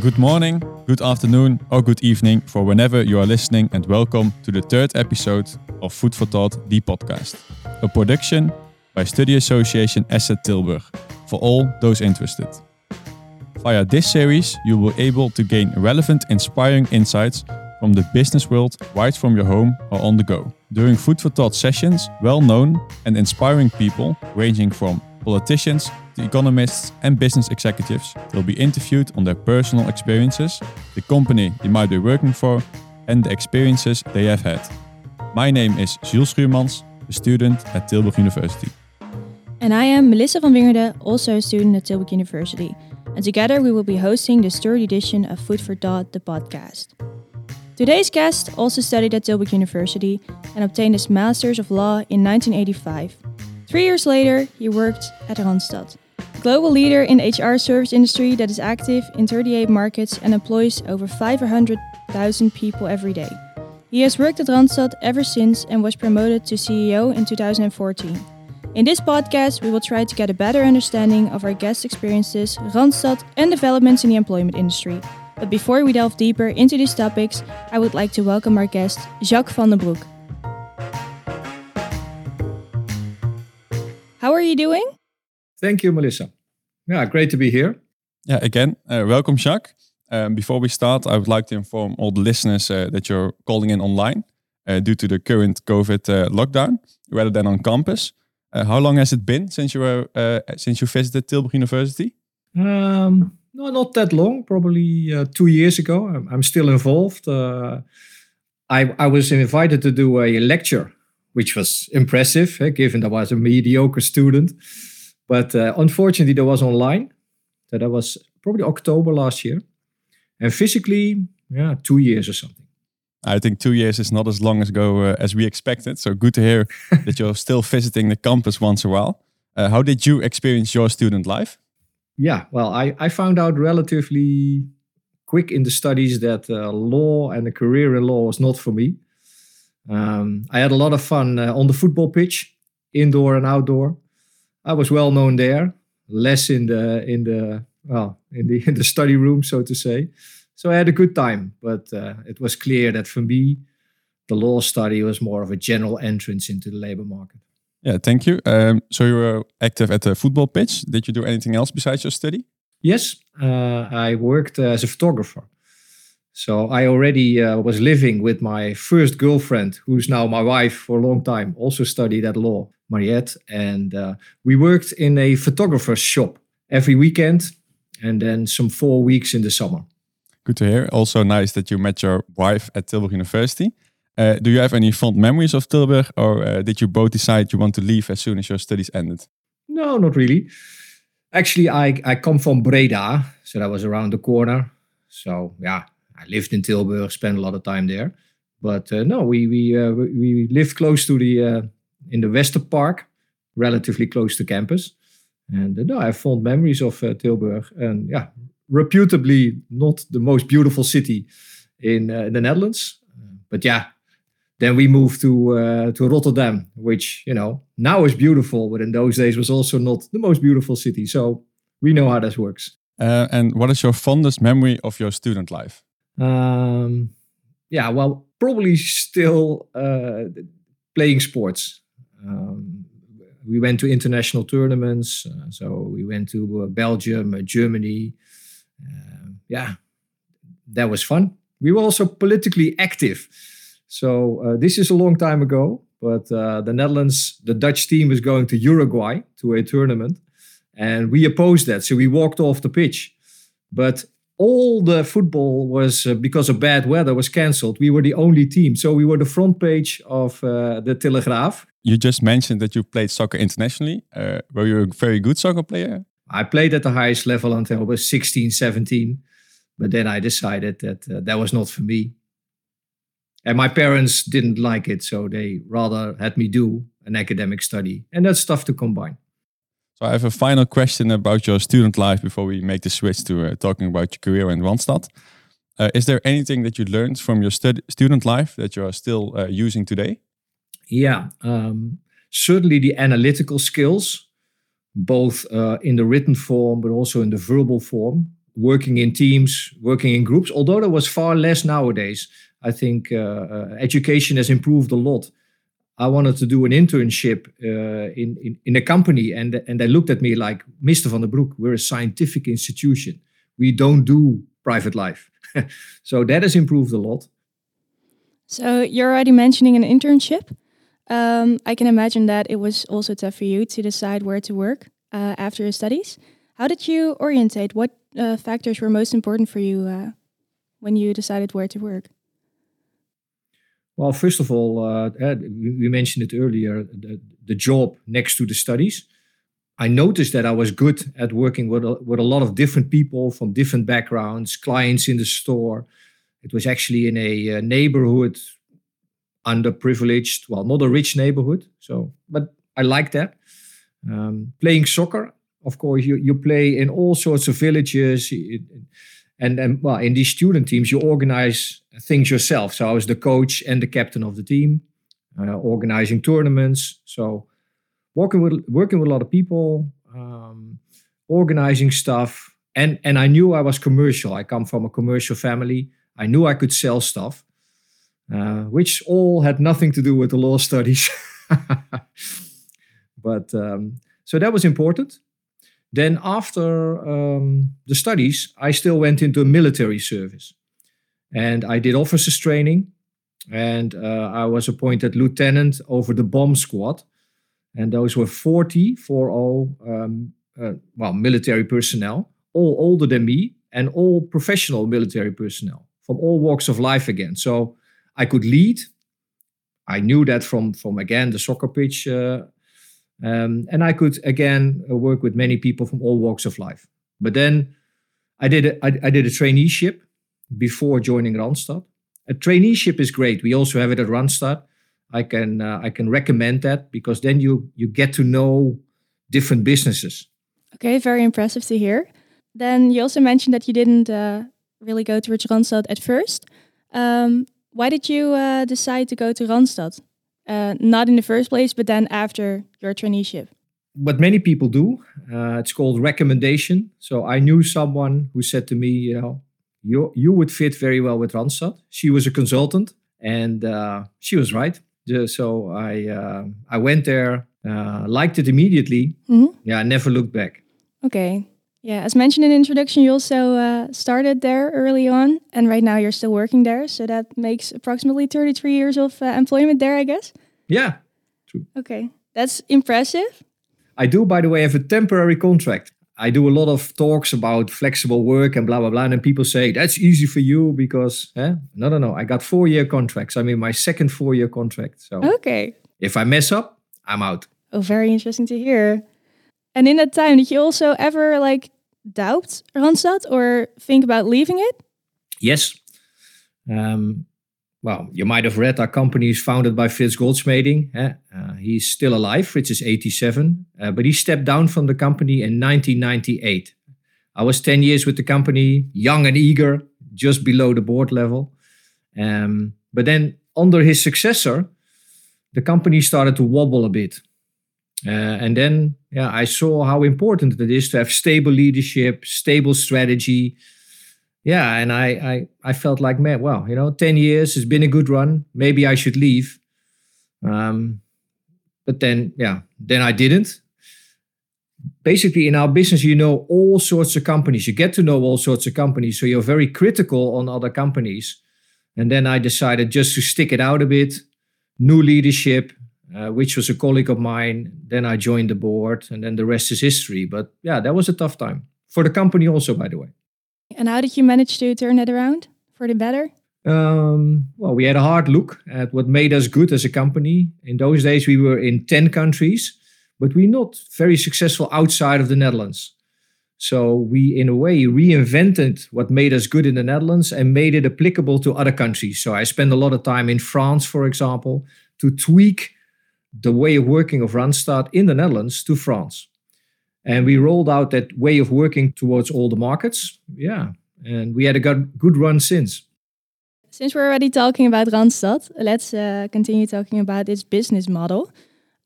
Good morning, good afternoon, or good evening for whenever you are listening, and welcome to the third episode of Food for Thought, the podcast, a production by Study Association Asset Tilburg for all those interested. Via this series, you will be able to gain relevant, inspiring insights from the business world right from your home or on the go. During Food for Thought sessions, well known and inspiring people ranging from politicians to economists and business executives will be interviewed on their personal experiences, the company they might be working for, and the experiences they have had. My name is Jules Schuurmans, a student at Tilburg University. And I am Melissa van Wingerde, also a student at Tilburg University. And together we will be hosting the third edition of Food for Thought, the podcast. Today's guest also studied at Tilburg University and obtained his Master's of Law in 1985. Three years later, he worked at Randstad, a global leader in the HR service industry that is active in 38 markets and employs over 500,000 people every day. He has worked at Randstad ever since and was promoted to CEO in 2014. In this podcast, we will try to get a better understanding of our guest experiences, Randstad, and developments in the employment industry. But before we delve deeper into these topics, I would like to welcome our guest, Jacques van den Broek. How are you doing? Thank you, Melissa. Yeah, great to be here. Yeah, again, uh, welcome, Jacques. Um, before we start, I would like to inform all the listeners uh, that you're calling in online uh, due to the current COVID uh, lockdown rather than on campus. Uh, how long has it been since you were uh, since you visited Tilburg University? Um, no, not that long. Probably two years ago. I'm, I'm still involved. I I was invited to do a lecture which was impressive, eh, given that I was a mediocre student. But uh, unfortunately, that was online. So that was probably October last year. And physically, yeah, two years or something. I think two years is not as long ago uh, as we expected. So good to hear that you're still visiting the campus once a while. Uh, how did you experience your student life? Yeah, well, I, I found out relatively quick in the studies that uh, law and a career in law was not for me. Um, I had a lot of fun uh, on the football pitch, indoor and outdoor. I was well known there, less in the in the well in the in the study room, so to say. So I had a good time, but uh, it was clear that for me, the law study was more of a general entrance into the labor market. Yeah, thank you. Um, so you were active at the football pitch. Did you do anything else besides your study? Yes, uh, I worked as a photographer. So I already uh, was living with my first girlfriend, who's now my wife for a long time, also studied at law, Mariette. And uh, we worked in a photographer's shop every weekend and then some four weeks in the summer. Good to hear. Also nice that you met your wife at Tilburg University. Uh, do you have any fond memories of Tilburg or uh, did you both decide you want to leave as soon as your studies ended? No, not really. Actually, I, I come from Breda, so that was around the corner. So yeah, I lived in Tilburg, spent a lot of time there. But uh, no, we we uh, we lived close to the uh, in the Wester Park, relatively close to campus. And uh, no, I have fond memories of uh, Tilburg, and yeah, reputably not the most beautiful city in uh, the Netherlands. But yeah, then we moved to to Rotterdam, which you know now is beautiful, but in those days was also not the most beautiful city. So we know how this works. and what is your fondest memory of your student life? Um, yeah, well, probably still uh, playing sports. Um, we went to international tournaments. Uh, so we went to uh, Belgium, uh, Germany. Um, yeah, that was fun. We were also politically active. So uh, this is a long time ago, but uh, the Netherlands, the Dutch team was going to Uruguay to a tournament. And we opposed that. So we walked off the pitch. But all the football was uh, because of bad weather was cancelled. We were the only team, so we were the front page of uh, the Telegraaf. You just mentioned that you played soccer internationally. Uh, were you a very good soccer player? I played at the highest level until I was 16, 17. But then I decided that uh, that was not for me. And my parents didn't like it, so they rather had me do an academic study. And that's tough to combine. So I have a final question about your student life before we make the switch to uh, talking about your career in Randstad. Uh, is there anything that you learned from your stud- student life that you are still uh, using today? Yeah, um, certainly the analytical skills, both uh, in the written form but also in the verbal form, working in teams, working in groups, although there was far less nowadays. I think uh, uh, education has improved a lot. I wanted to do an internship uh, in, in, in a company, and and they looked at me like, Mr. van der Broek, we're a scientific institution. We don't do private life. so that has improved a lot. So you're already mentioning an internship. Um, I can imagine that it was also tough for you to decide where to work uh, after your studies. How did you orientate? What uh, factors were most important for you uh, when you decided where to work? Well, first of all, uh, we mentioned it earlier the, the job next to the studies. I noticed that I was good at working with a, with a lot of different people from different backgrounds, clients in the store. It was actually in a uh, neighborhood, underprivileged, well, not a rich neighborhood. So, but I like that. Um, playing soccer, of course, you, you play in all sorts of villages. And, and well, in these student teams, you organize things yourself. So I was the coach and the captain of the team, uh, organizing tournaments. So working with working with a lot of people, um, organizing stuff, and and I knew I was commercial. I come from a commercial family. I knew I could sell stuff, uh, which all had nothing to do with the law studies. but um, so that was important. Then after um, the studies, I still went into military service, and I did officers training, and uh, I was appointed lieutenant over the bomb squad, and those were 40, 40 um, uh, well, military personnel, all older than me, and all professional military personnel from all walks of life again. So I could lead. I knew that from from again the soccer pitch uh, um, and I could again uh, work with many people from all walks of life. But then I did a, I, I did a traineeship before joining Randstad. A traineeship is great. We also have it at Randstad. I can uh, I can recommend that because then you you get to know different businesses. Okay, very impressive to hear. Then you also mentioned that you didn't uh, really go towards Randstad at first. Um, why did you uh, decide to go to Randstad? uh, not in the first place, but then after your traineeship? What many people do, uh, it's called recommendation. So I knew someone who said to me, you know, you you would fit very well with Randstad. She was a consultant, and uh, she was right. So I uh, I went there, uh, liked it immediately. Mm-hmm. Yeah, I never looked back. Okay, yeah, as mentioned in the introduction, you also uh, started there early on, and right now you're still working there. So that makes approximately 33 years of uh, employment there, I guess. Yeah, true. Okay, that's impressive. I do, by the way, have a temporary contract. I do a lot of talks about flexible work and blah blah blah, and then people say that's easy for you because eh? no, no, no. I got four year contracts. I'm in my second four year contract. So okay, if I mess up, I'm out. Oh, very interesting to hear. And in that time, did you also ever like doubt Randstad or think about leaving it? Yes. Um, well, you might have read our company is founded by Frits Goldschmeding. Eh? Uh, he's still alive. Frits is 87, uh, but he stepped down from the company in 1998. I was 10 years with the company, young and eager, just below the board level. Um, but then, under his successor, the company started to wobble a bit. Uh, and then, yeah, I saw how important it is to have stable leadership, stable strategy. Yeah, and I, I, I felt like, man, well, you know, ten years has been a good run. Maybe I should leave. Um, but then, yeah, then I didn't. Basically, in our business, you know all sorts of companies. You get to know all sorts of companies, so you're very critical on other companies. And then I decided just to stick it out a bit, new leadership, uh, which was a colleague of mine. Then I joined the board, and then the rest is history. But yeah, that was a tough time for the company, also, by the way. And how did you manage to turn it around for the better? Um, well, we had a hard look at what made us good as a company. In those days, we were in 10 countries, but we're not very successful outside of the Netherlands. So we, in a way, reinvented what made us good in the Netherlands and made it applicable to other countries. So I spent a lot of time in France, for example, to tweak the way of working of Randstad in the Netherlands to France. And we rolled out that way of working towards all the markets. Yeah. And we had a good, good run since. Since we're already talking about Randstad, let's uh, continue talking about its business model.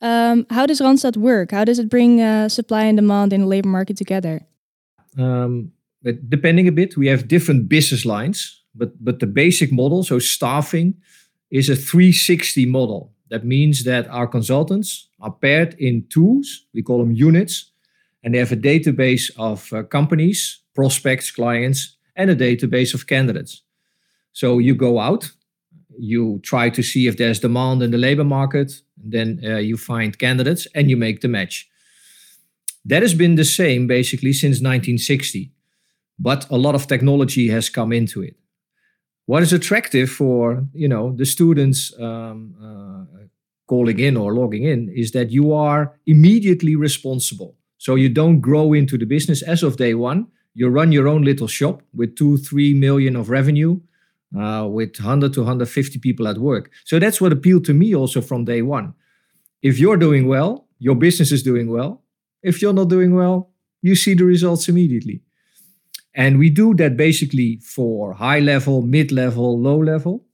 Um, how does Randstad work? How does it bring uh, supply and demand in the labor market together? Um, but depending a bit, we have different business lines. But but the basic model, so staffing, is a 360 model. That means that our consultants are paired in twos. We call them units, and they have a database of uh, companies, prospects, clients, and a database of candidates. So you go out, you try to see if there's demand in the labor market, then uh, you find candidates and you make the match. That has been the same basically since 1960, but a lot of technology has come into it. What is attractive for you know the students um, uh, calling in or logging in is that you are immediately responsible. So you don't grow into the business as of day one. You run your own little shop with two, three million of revenue, uh, with 100 to 150 people at work. So that's what appealed to me also from day one. If you're doing well, your business is doing well. If you're not doing well, you see the results immediately. And we do that basically for high level, mid level, low level.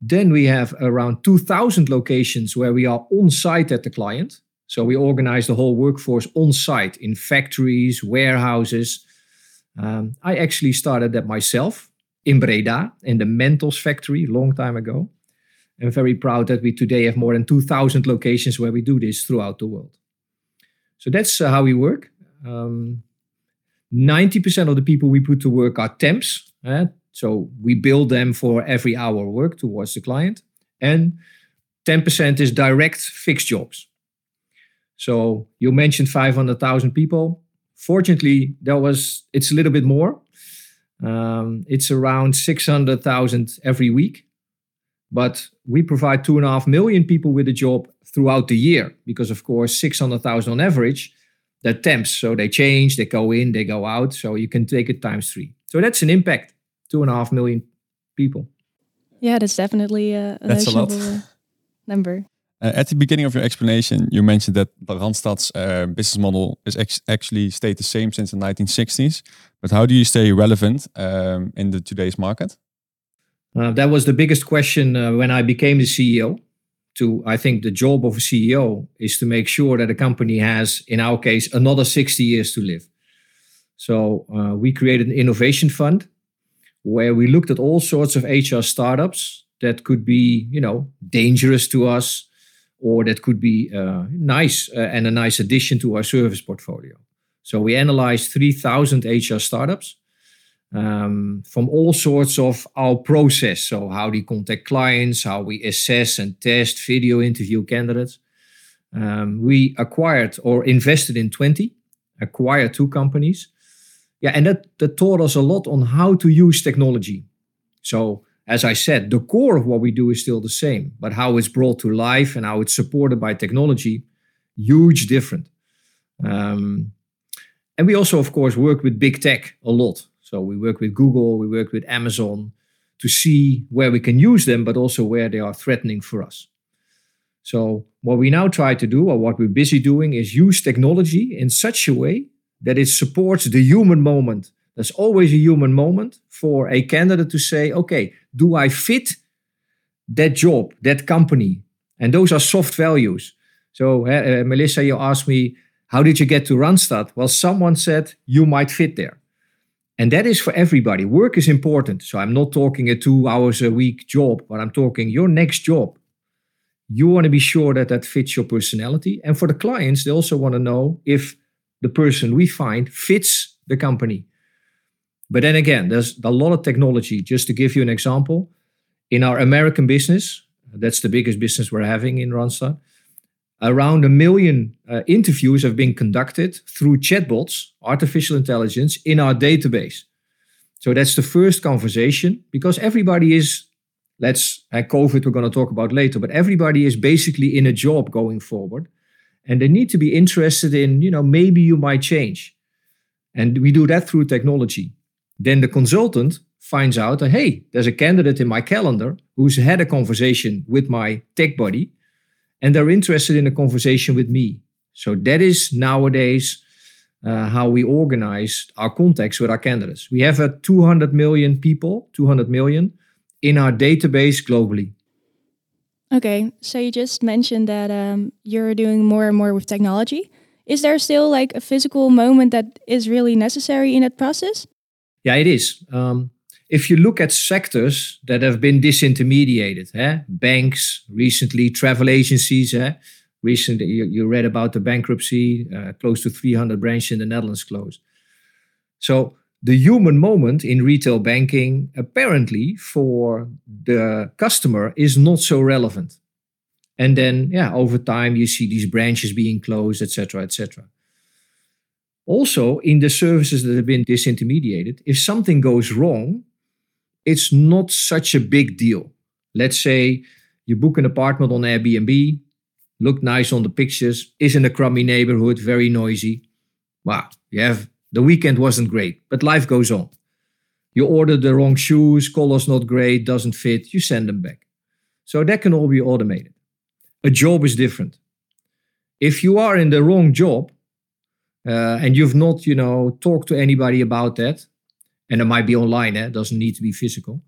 Then we have around 2,000 locations where we are on site at the client. So we organize the whole workforce on site in factories, warehouses. Um, I actually started that myself in Breda in the Mentos factory a long time ago. I'm very proud that we today have more than 2,000 locations where we do this throughout the world. So that's uh, how we work. Um, 90% of the people we put to work are temps. Eh? So we bill them for every hour work towards the client. And 10% is direct fixed jobs. So you mentioned 500,000 people. Fortunately, there was it's a little bit more. Um, it's around 600,000 every week. But we provide two and a half million people with a job throughout the year because, of course, 600,000 on average they're temps. So they change, they go in, they go out. So you can take it times three. So that's an impact. Two and a half million people. Yeah, that's definitely a, a that's a lot. Number. Uh, at the beginning of your explanation, you mentioned that Randstad's uh, business model is actually stayed the same since the 1960s. But how do you stay relevant um, in the today's market? Uh, that was the biggest question uh, when I became the CEO to i think the job of a ceo is to make sure that a company has in our case another 60 years to live so uh, we created an innovation fund where we looked at all sorts of hr startups that could be you know dangerous to us or that could be uh, nice uh, and a nice addition to our service portfolio so we analyzed 3000 hr startups um, from all sorts of our process. So, how we contact clients, how we assess and test, video interview candidates. Um, we acquired or invested in 20, acquired two companies. Yeah, and that, that taught us a lot on how to use technology. So, as I said, the core of what we do is still the same, but how it's brought to life and how it's supported by technology, huge different. Um, and we also, of course, work with big tech a lot. So we work with Google, we work with Amazon to see where we can use them, but also where they are threatening for us. So what we now try to do, or what we're busy doing, is use technology in such a way that it supports the human moment. There's always a human moment for a candidate to say, okay, do I fit that job, that company? And those are soft values. So, uh, Melissa, you asked me, how did you get to Randstad? Well, someone said you might fit there. And that is for everybody. Work is important. So I'm not talking a two hours a week job, but I'm talking your next job. You want to be sure that that fits your personality. And for the clients, they also want to know if the person we find fits the company. But then again, there's a lot of technology. Just to give you an example, in our American business, that's the biggest business we're having in Randstad, around a million uh, interviews have been conducted through chatbots, artificial intelligence, in our database. So that's the first conversation because everybody is, let's, uh, COVID, we're going to talk about later, but everybody is basically in a job going forward. And they need to be interested in, you know, maybe you might change. And we do that through technology. Then the consultant finds out that, hey, there's a candidate in my calendar who's had a conversation with my tech buddy and they're interested in a conversation with me. So that is nowadays uh, how we organize our contacts with our candidates. We have a 200 million people, 200 million in our database globally. Okay, so you just mentioned that um, you're doing more and more with technology. Is there still like a physical moment that is really necessary in that process? Yeah, it is. Um, if you look at sectors that have been disintermediated, eh? banks recently, travel agencies, eh? recently you, you read about the bankruptcy, uh, close to 300 branches in the Netherlands closed. So the human moment in retail banking, apparently for the customer, is not so relevant. And then, yeah, over time you see these branches being closed, etc., etc. Also, in the services that have been disintermediated, if something goes wrong, it's not such a big deal. Let's say you book an apartment on Airbnb, look nice on the pictures, is in a crummy neighborhood, very noisy. Wow, you have the weekend wasn't great, but life goes on. You ordered the wrong shoes, color's not great, doesn't fit, you send them back. So that can all be automated. A job is different. If you are in the wrong job uh, and you've not, you know, talked to anybody about that, and it might be online, eh? it doesn't need to be physical,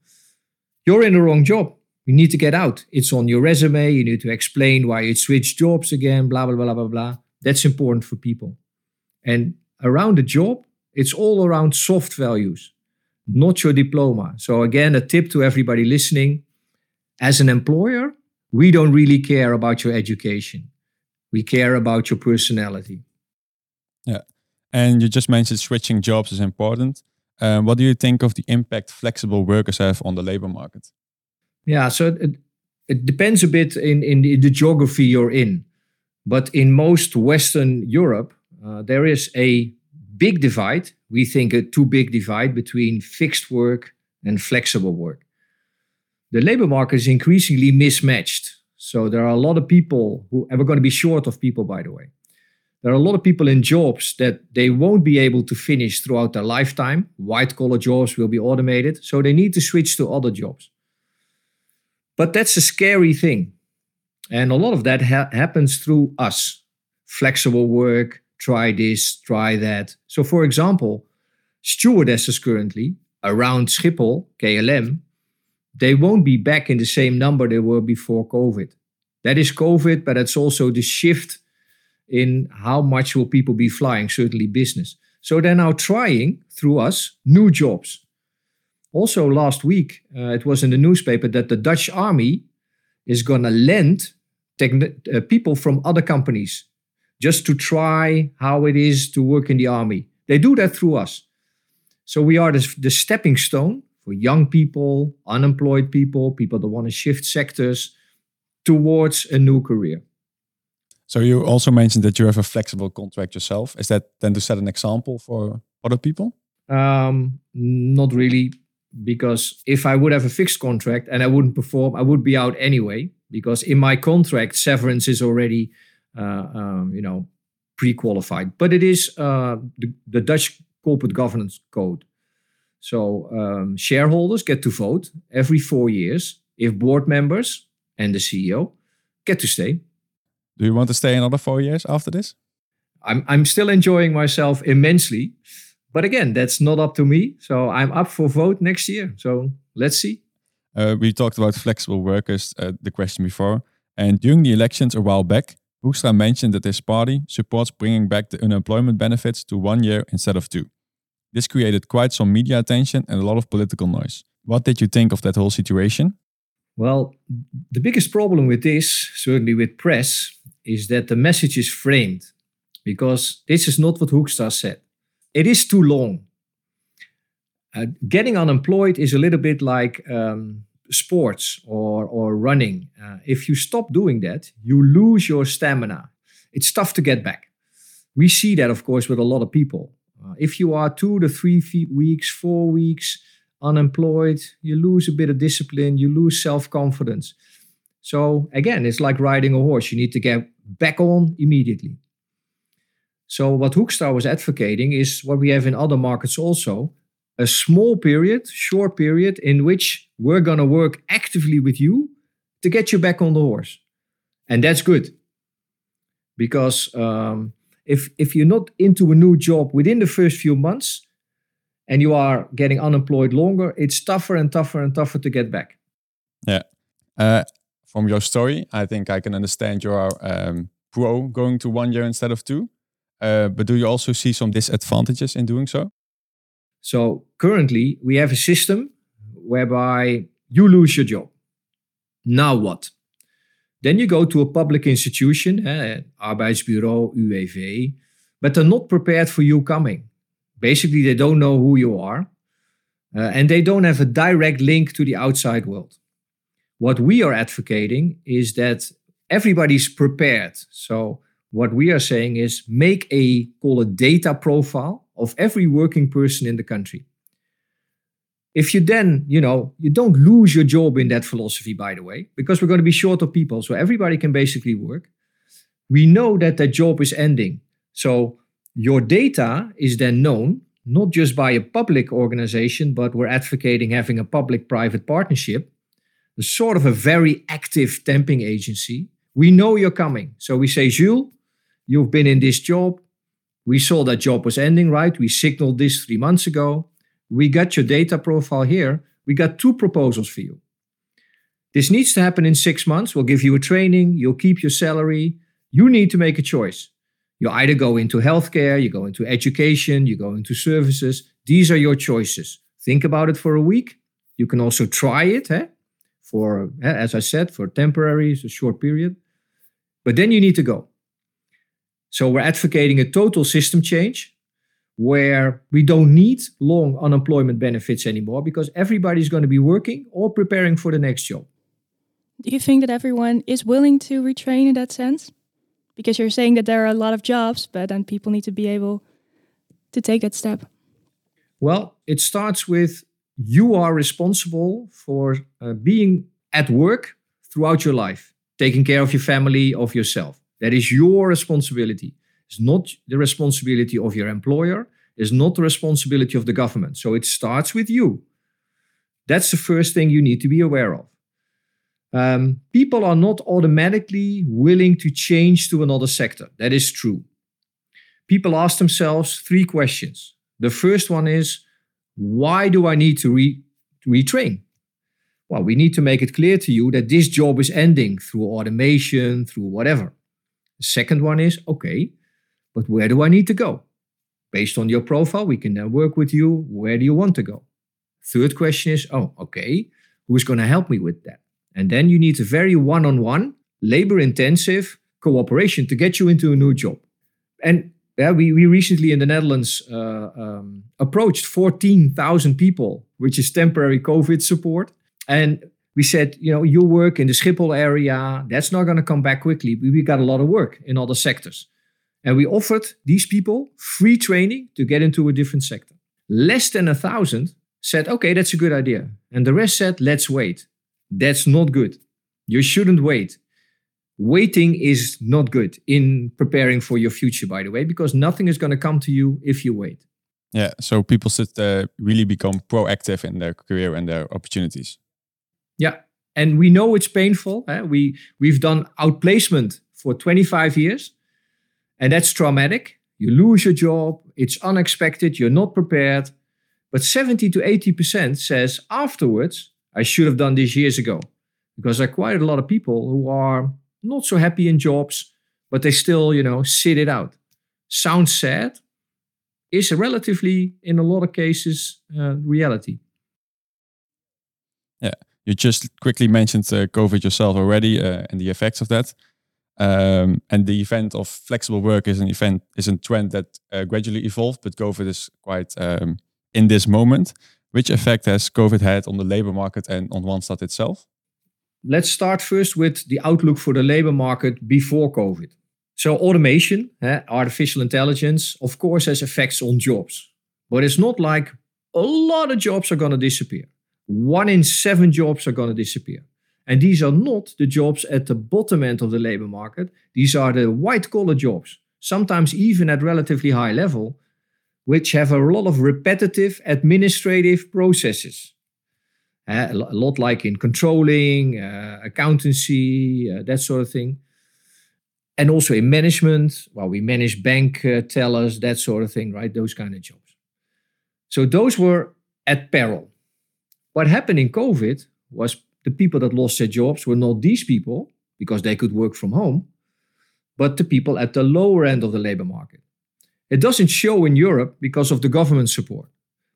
you're in the wrong job. You need to get out. It's on your resume. You need to explain why you switched jobs again, blah, blah, blah, blah, blah. That's important for people. And around the job, it's all around soft values, not your diploma. So, again, a tip to everybody listening as an employer, we don't really care about your education. We care about your personality. Yeah. And you just mentioned switching jobs is important. Um, what do you think of the impact flexible workers have on the labor market? Yeah, so it, it depends a bit in, in the, geography you're in. But in most Western Europe, uh, there is a big divide. We think a too big divide between fixed work and flexible work. The labor market is increasingly mismatched. So there are a lot of people who, and we're going to be short of people, by the way. There are a lot of people in jobs that they won't be able to finish throughout their lifetime. White collar jobs will be automated. So they need to switch to other jobs. But that's a scary thing. And a lot of that ha- happens through us flexible work, try this, try that. So, for example, stewardesses currently around Schiphol, KLM, they won't be back in the same number they were before COVID. That is COVID, but it's also the shift in how much will people be flying, certainly business. So they're now trying through us new jobs. Also, last week, uh, it was in the newspaper that the Dutch army is going to lend uh, people from other companies just to try how it is to work in the army. They do that through us. So we are the, the stepping stone for young people, unemployed people, people that want to shift sectors towards a new career. So you also mentioned that you have a flexible contract yourself. Is that then to set an example for other people? Um, not really, because if I would have a fixed contract and I wouldn't perform, I would be out anyway. Because in my contract, severance is already uh, um, you know, pre-qualified. But it is uh, the, the Dutch corporate governance code. So um, shareholders get to vote every four years if board members and the CEO get to stay. Do you want to stay another four years after this? I'm I'm still enjoying myself immensely, but again, that's not up to me. So I'm up for vote next year. So let's see. Uh, we talked about flexible workers, uh, the question before, and during the elections a while back, Hoekstra mentioned that his party supports bringing back the unemployment benefits to one year instead of two. This created quite some media attention and a lot of political noise. What did you think of that whole situation? Well, the biggest problem with this, certainly with press, is that the message is framed because this is not what Hoekstra said. It is too long. Uh, getting unemployed is a little bit like um, sports or, or running, uh, if you stop doing that, you lose your stamina. It's tough to get back. We see that, of course, with a lot of people. Uh, if you are two to three weeks, four weeks unemployed, you lose a bit of discipline, you lose self confidence. So, again, it's like riding a horse. You need to get back on immediately. So, what Hoekstra was advocating is what we have in other markets also a small period, short period, in which we're going to work actively with you to get you back on the horse. And that's good. Because um, if, if you're not into a new job within the first few months and you are getting unemployed longer, it's tougher and tougher and tougher to get back. Yeah. Uh, from your story, I think I can understand you are um, pro going to one year instead of two. Uh, but do you also see some disadvantages in doing so? So currently, we have a system whereby you lose your job. Now what? Then you go to a public institution, eh, arbeidsbureau, UWV, but they're not prepared for you coming. Basically, they don't know who you are, uh, and they don't have a direct link to the outside world. What we are advocating is that everybody's prepared. So what we are saying is make a call a data profile of every working person in the country. If you then, you know, you don't lose your job in that philosophy, by the way, because we're going to be short of people, so everybody can basically work. We know that that job is ending. So your data is then known not just by a public organization, but we're advocating having a public private partnership, sort of a very active temping agency. We know you're coming. So we say, Jules, You've been in this job. We saw that job was ending, right? We signaled this three months ago. We got your data profile here. We got two proposals for you. This needs to happen in six months. We'll give you a training. You'll keep your salary. You need to make a choice. You either go into healthcare, you go into education, you go into services. These are your choices. Think about it for a week. You can also try it eh? For, as I said, for temporary, it's a short period. But then you need to go. So we're advocating a total system change where we don't need long unemployment benefits anymore because everybody's going to be working or preparing for the next job. Do you think that everyone is willing to retrain in that sense? Because you're saying that there are a lot of jobs, but then people need to be able to take that step. Well, it starts with you are responsible for uh, being at work throughout your life, taking care of your family, of yourself. That is your responsibility. It's not the responsibility of your employer. It's not the responsibility of the government. So it starts with you. That's the first thing you need to be aware of. Um, people are not automatically willing to change to another sector. That is true. People ask themselves three questions. The first one is, why do I need to re- retrain? Well, we need to make it clear to you that this job is ending through automation, through whatever. The second one is okay, but where do I need to go? Based on your profile, we can then work with you. Where do you want to go? Third question is oh, okay, who's going to help me with that? And then you need a very one on one, labor intensive cooperation to get you into a new job. And yeah, we, we recently in the Netherlands uh, um, approached 14,000 people, which is temporary COVID support. And we said, you know, you work in the Schiphol area, that's not going to come back quickly. We got a lot of work in other sectors. And we offered these people free training to get into a different sector. Less than a thousand said, okay, that's a good idea. And the rest said, let's wait. That's not good. You shouldn't wait. Waiting is not good in preparing for your future, by the way, because nothing is going to come to you if you wait. Yeah, so people should uh, really become proactive in their career and their opportunities. Yeah, and we know it's painful. Eh? We we've done outplacement for 25 years, and that's traumatic. You lose your job. It's unexpected. You're not prepared. But 70 to 80 percent says afterwards, I should have done this years ago, because there are quite a lot of people who are not so happy in jobs, but they still, you know, sit it out. Sounds sad, is relatively, in a lot of cases, uh, reality. Yeah. You just quickly mentioned uh, COVID yourself already uh, and the effects of that. Um, and the event of flexible work is an event is a trend that uh, gradually evolved, but COVID is quite um, in this moment. Which effect has COVID had on the labor market and on Randstad itself? Let's start first with the outlook for the labor market before COVID. So automation, eh, artificial intelligence, of course, has effects on jobs, but it's not like a lot of jobs are going to disappear one in seven jobs are going to disappear. And these are not the jobs at the bottom end of the labor market. These are the white collar jobs, sometimes even at relatively high level, which have a lot of repetitive administrative processes. Uh, a lot like in controlling, uh, accountancy, uh, that sort of thing. And also in management, well, we manage bank uh, tellers, that sort of thing, right? Those kind of jobs. So those were at peril. What happened in COVID was the people that lost their jobs were not these people because they could work from home, but the people at the lower end of the labor market. It doesn't show in Europe because of the government support,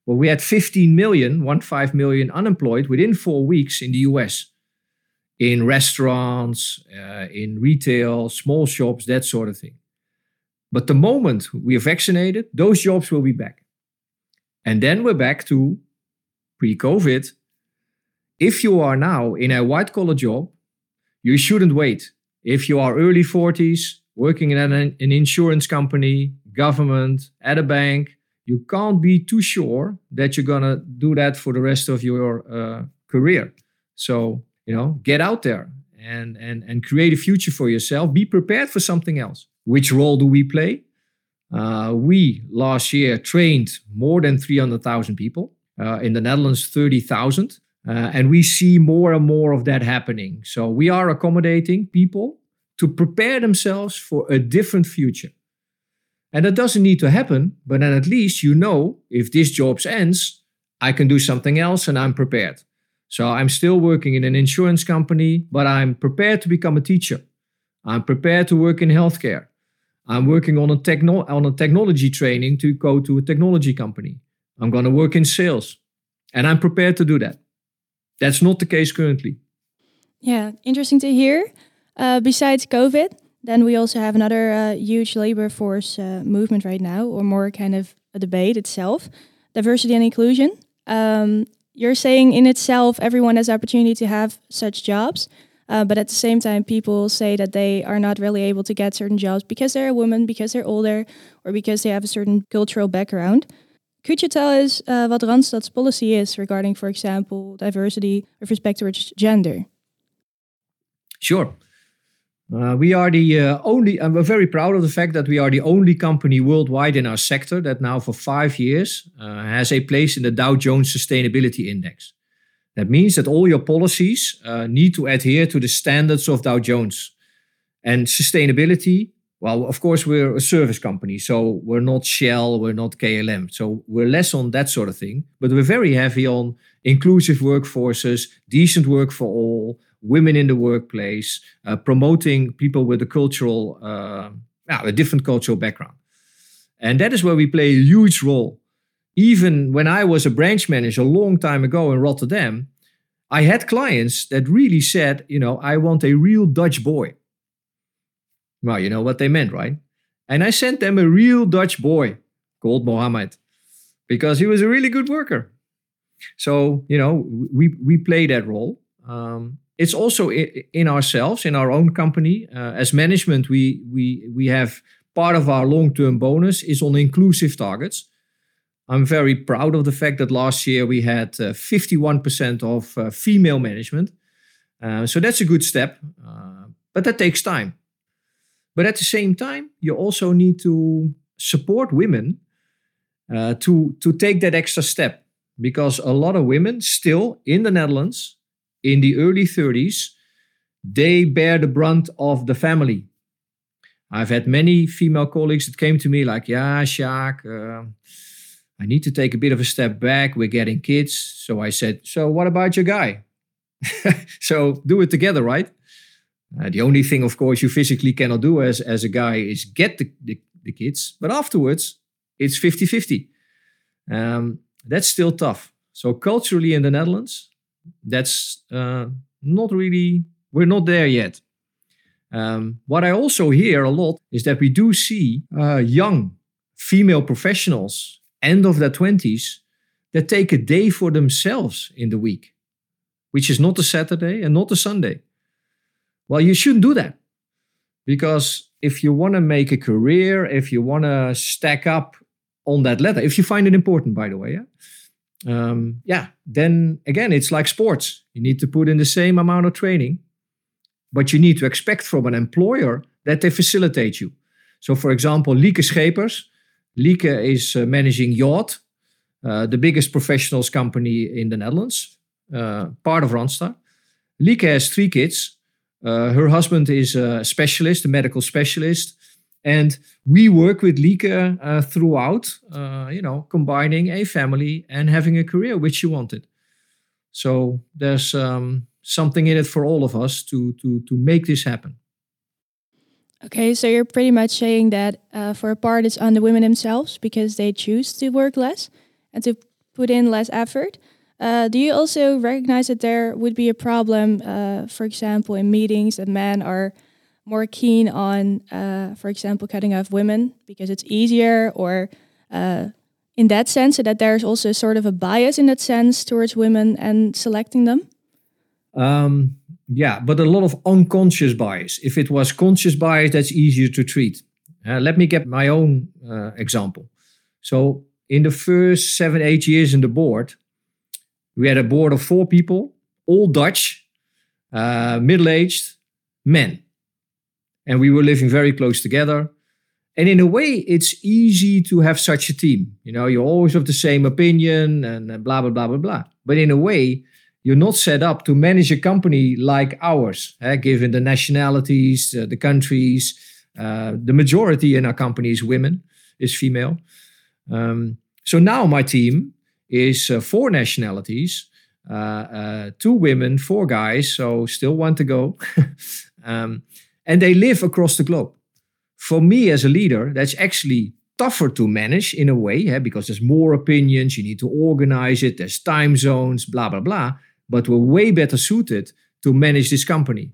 Well, we had 15 million, one five million unemployed within four weeks in the US, in restaurants, uh, in retail, small shops, that sort of thing. But the moment we are vaccinated, those jobs will be back. And then we're back to pre COVID. If you are now in a white collar job, you shouldn't wait. If you are early 40s, working in an, an insurance company, government, at a bank, you can't be too sure that you're going to do that for the rest of your uh, career. So, you know, get out there and, and, and create a future for yourself. Be prepared for something else. Which role do we play? Uh, we last year trained more than 300,000 people. Uh, in the Netherlands, 30,000. Uh, and we see more and more of that happening. So we are accommodating people to prepare themselves for a different future. And that doesn't need to happen, but then at least you know if this job ends, I can do something else and I'm prepared. So I'm still working in an insurance company, but I'm prepared to become a teacher. I'm prepared to work in healthcare. I'm working on a, techno- on a technology training to go to a technology company. I'm going to work in sales. And I'm prepared to do that. That's not the case currently. Yeah, interesting to hear. Uh, besides COVID, then we also have another uh, huge labor force uh, movement right now, or more kind of a debate itself diversity and inclusion. Um, you're saying in itself, everyone has the opportunity to have such jobs. Uh, but at the same time, people say that they are not really able to get certain jobs because they're a woman, because they're older, or because they have a certain cultural background. Could you tell us uh, what Randstad's policy is regarding, for example, diversity with respect to gender? Sure. Uh, we are the uh, only, and we're very proud of the fact that we are the only company worldwide in our sector that now for five years uh, has a place in the Dow Jones Sustainability Index. That means that all your policies uh, need to adhere to the standards of Dow Jones. And sustainability well, of course, we're a service company, so we're not Shell, we're not KLM. So we're less on that sort of thing, but we're very heavy on inclusive workforces, decent work for all, women in the workplace, uh, promoting people with a cultural, uh, a different cultural background. And that is where we play a huge role. Even when I was a branch manager a long time ago in Rotterdam, I had clients that really said, you know, I want a real Dutch boy. Well, you know what they meant, right? And I sent them a real Dutch boy called Mohammed because he was a really good worker. So, you know, we, we play that role. Um, it's also in ourselves, in our own company. Uh, as management, we, we, we have part of our long term bonus is on inclusive targets. I'm very proud of the fact that last year we had uh, 51% of uh, female management. Uh, so that's a good step, uh, but that takes time. But at the same time, you also need to support women uh, to, to take that extra step because a lot of women still in the Netherlands in the early 30s, they bear the brunt of the family. I've had many female colleagues that came to me like, yeah, Sjaak, uh, I need to take a bit of a step back. We're getting kids. So I said, so what about your guy? so do it together, right? Uh, the only thing, of course, you physically cannot do as, as a guy is get the, the, the kids, but afterwards it's 50 50. Um, that's still tough. So, culturally in the Netherlands, that's uh, not really, we're not there yet. Um, what I also hear a lot is that we do see uh, young female professionals, end of their 20s, that take a day for themselves in the week, which is not a Saturday and not a Sunday. Well, you shouldn't do that because if you want to make a career, if you want to stack up on that ladder, if you find it important, by the way, yeah, um, yeah, then again, it's like sports. You need to put in the same amount of training, but you need to expect from an employer that they facilitate you. So, for example, Lieke Schepers. Lieke is uh, managing Yacht, uh, the biggest professionals company in the Netherlands, uh, part of Randstad. Lieke has three kids. Uh, her husband is a specialist, a medical specialist. And we work with Lieke uh, throughout, uh, you know, combining a family and having a career which she wanted. So there's um, something in it for all of us to to to make this happen. Okay, so you're pretty much saying that uh, for a part it's on the women themselves because they choose to work less and to put in less effort. Uh, do you also recognize that there would be a problem, uh, for example, in meetings that men are more keen on, uh, for example, cutting off women because it's easier, or uh, in that sense, so that there's also sort of a bias in that sense towards women and selecting them? Um, yeah, but a lot of unconscious bias. If it was conscious bias, that's easier to treat. Uh, let me get my own uh, example. So, in the first seven, eight years in the board, we had a board of four people, all Dutch, uh, middle aged men. And we were living very close together. And in a way, it's easy to have such a team. You know, you're always of the same opinion and blah, blah, blah, blah, blah. But in a way, you're not set up to manage a company like ours, eh, given the nationalities, uh, the countries. Uh, the majority in our company is women, is female. Um, so now my team is uh, four nationalities, uh, uh, two women, four guys, so still one to go. um, and they live across the globe. For me as a leader, that's actually tougher to manage in a way, yeah, because there's more opinions, you need to organize it, there's time zones, blah, blah, blah. But we're way better suited to manage this company.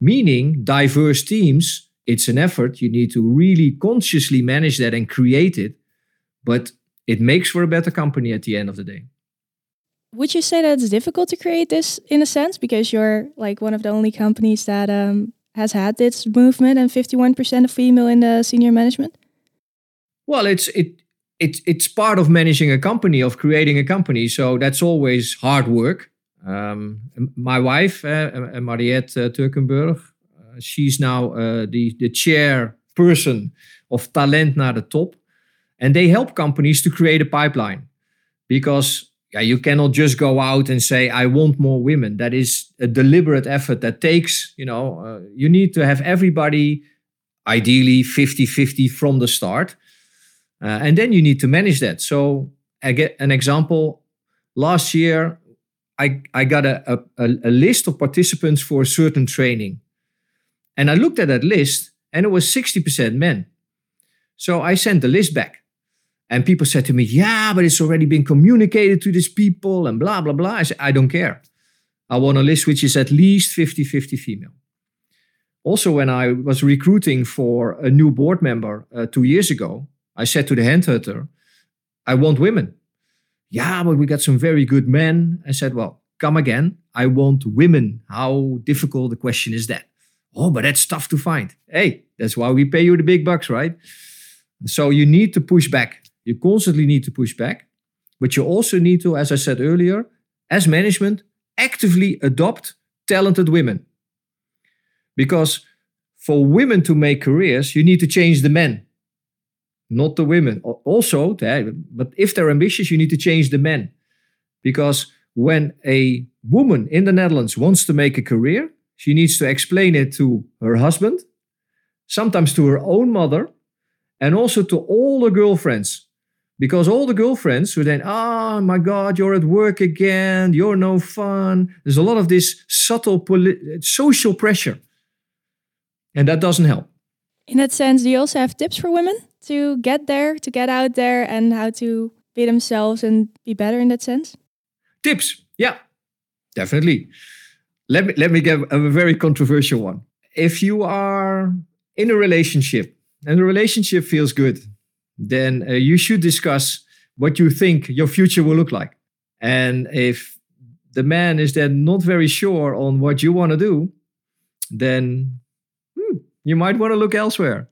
Meaning, diverse teams, it's an effort. You need to really consciously manage that and create it. But it makes for a better company at the end of the day. Would you say that it's difficult to create this in a sense because you're like one of the only companies that um, has had this movement and 51% of female in the senior management? Well, it's it it it's part of managing a company, of creating a company. So that's always hard work. Um, my wife, uh, Mariette uh, Turkenburg, uh, she's now uh, the the chairperson of Talent naar de Top. And they help companies to create a pipeline because yeah, you cannot just go out and say, I want more women. That is a deliberate effort that takes, you know, uh, you need to have everybody ideally 50 50 from the start. Uh, and then you need to manage that. So, I get an example. Last year, I, I got a, a, a list of participants for a certain training. And I looked at that list and it was 60% men. So I sent the list back. And people said to me, yeah, but it's already been communicated to these people and blah, blah, blah. I said, I don't care. I want a list which is at least 50 50 female. Also, when I was recruiting for a new board member uh, two years ago, I said to the headhunter, I want women. Yeah, but we got some very good men. I said, well, come again. I want women. How difficult the question is that? Oh, but that's tough to find. Hey, that's why we pay you the big bucks, right? So you need to push back. You constantly need to push back, but you also need to, as I said earlier, as management, actively adopt talented women. Because for women to make careers, you need to change the men, not the women. Also, but if they're ambitious, you need to change the men. Because when a woman in the Netherlands wants to make a career, she needs to explain it to her husband, sometimes to her own mother, and also to all the girlfriends because all the girlfriends were then, oh my God, you're at work again, you're no fun. There's a lot of this subtle poli- social pressure. And that doesn't help. In that sense, do you also have tips for women to get there, to get out there, and how to be themselves and be better in that sense? Tips, yeah, definitely. Let me let me give a very controversial one. If you are in a relationship and the relationship feels good, then uh, you should discuss what you think your future will look like. And if the man is then not very sure on what you want to do, then hmm, you might want to look elsewhere.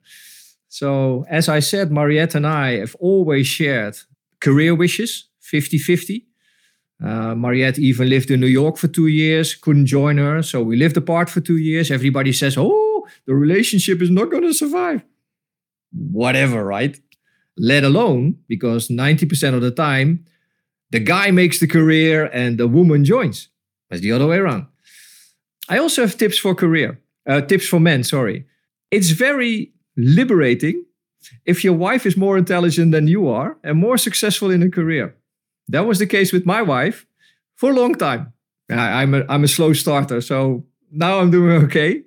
So, as I said, Mariette and I have always shared career wishes 50 50. Uh, Mariette even lived in New York for two years, couldn't join her. So, we lived apart for two years. Everybody says, oh, the relationship is not going to survive. Whatever, right? Let alone because 90% of the time, the guy makes the career and the woman joins. That's the other way around. I also have tips for career, uh, tips for men, sorry. It's very liberating if your wife is more intelligent than you are and more successful in a career. That was the case with my wife for a long time. I, am a, I'm a slow starter, so now I'm doing okay.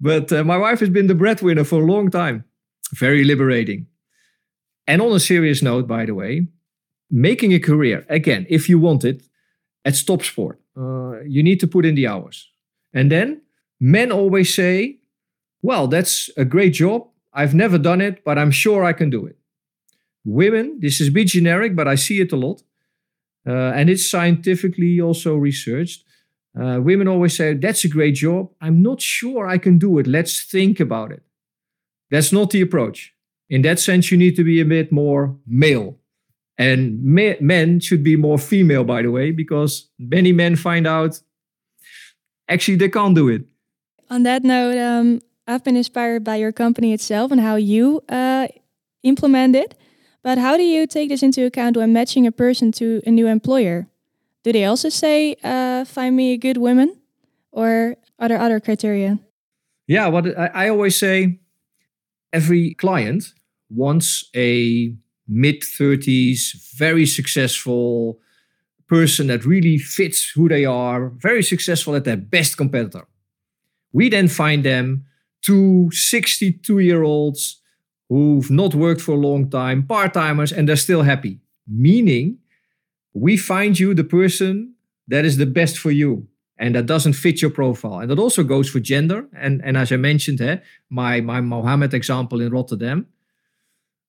But uh, my wife has been the breadwinner for a long time. Very liberating. And on a serious note, by the way, making a career, again, if you want it, at Stop Sport, uh, you need to put in the hours. And then men always say, well, that's a great job. I've never done it, but I'm sure I can do it. Women, this is a bit generic, but I see it a lot. Uh, and it's scientifically also researched. Uh, women always say, That's a great job. I'm not sure I can do it. Let's think about it. That's not the approach. In that sense, you need to be a bit more male. And me- men should be more female, by the way, because many men find out actually they can't do it. On that note, um, I've been inspired by your company itself and how you uh, implement it. But how do you take this into account when matching a person to a new employer? Do they also say, uh, find me a good woman? Or are there other criteria? Yeah, what I, I always say every client wants a mid 30s, very successful person that really fits who they are, very successful at their best competitor. We then find them two 62 year olds who've not worked for a long time, part timers, and they're still happy. Meaning, we find you the person that is the best for you and that doesn't fit your profile. And that also goes for gender. And, and as I mentioned, eh, my, my Mohammed example in Rotterdam,